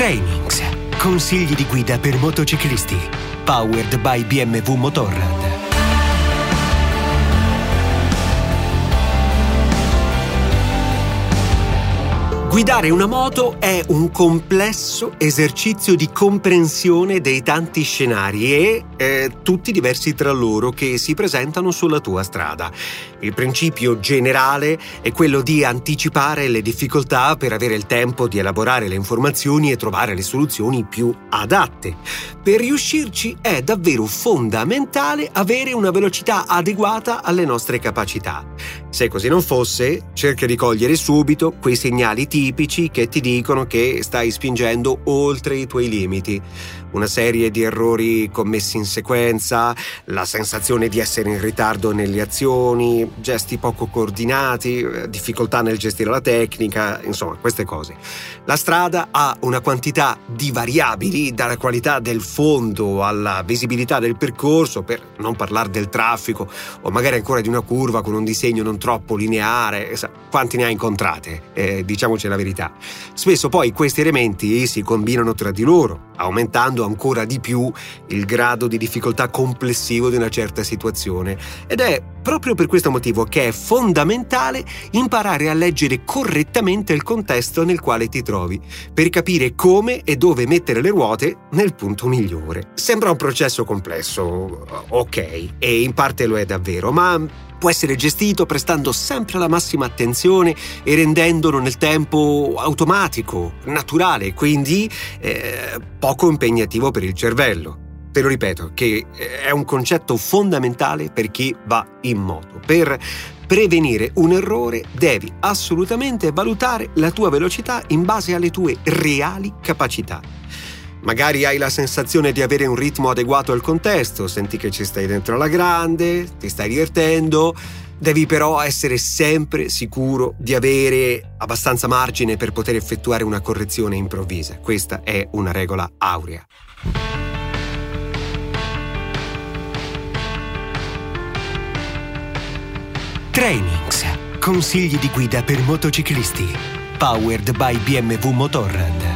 Trainings. Consigli di guida per motociclisti. Powered by BMW Motorrad. Guidare una moto è un complesso esercizio di comprensione dei tanti scenari e eh, tutti diversi tra loro che si presentano sulla tua strada. Il principio generale è quello di anticipare le difficoltà per avere il tempo di elaborare le informazioni e trovare le soluzioni più adatte. Per riuscirci è davvero fondamentale avere una velocità adeguata alle nostre capacità. Se così non fosse, cerca di cogliere subito quei segnali tipici che ti dicono che stai spingendo oltre i tuoi limiti. Una serie di errori commessi in sequenza, la sensazione di essere in ritardo nelle azioni, gesti poco coordinati, difficoltà nel gestire la tecnica, insomma, queste cose. La strada ha una quantità di variabili, dalla qualità del fondo alla visibilità del percorso, per non parlare del traffico o magari ancora di una curva con un disegno non troppo lineare. Quanti ne ha incontrate? Eh, diciamoci la verità. Spesso poi questi elementi si combinano tra di loro, aumentando ancora di più il grado di difficoltà complessivo di una certa situazione. Ed è proprio per questo motivo che è fondamentale imparare a leggere correttamente il contesto nel quale ti trovi, per capire come e dove mettere le ruote nel punto migliore. Sembra un processo complesso, ok, e in parte lo è davvero, ma può essere gestito prestando sempre la massima attenzione e rendendolo nel tempo automatico, naturale, quindi eh, poco impegnativo per il cervello. Te lo ripeto, che eh, è un concetto fondamentale per chi va in moto. Per prevenire un errore devi assolutamente valutare la tua velocità in base alle tue reali capacità. Magari hai la sensazione di avere un ritmo adeguato al contesto, senti che ci stai dentro alla grande, ti stai divertendo, devi però essere sempre sicuro di avere abbastanza margine per poter effettuare una correzione improvvisa. Questa è una regola aurea. Trainings. Consigli di guida per motociclisti. Powered by BMW Motorrad.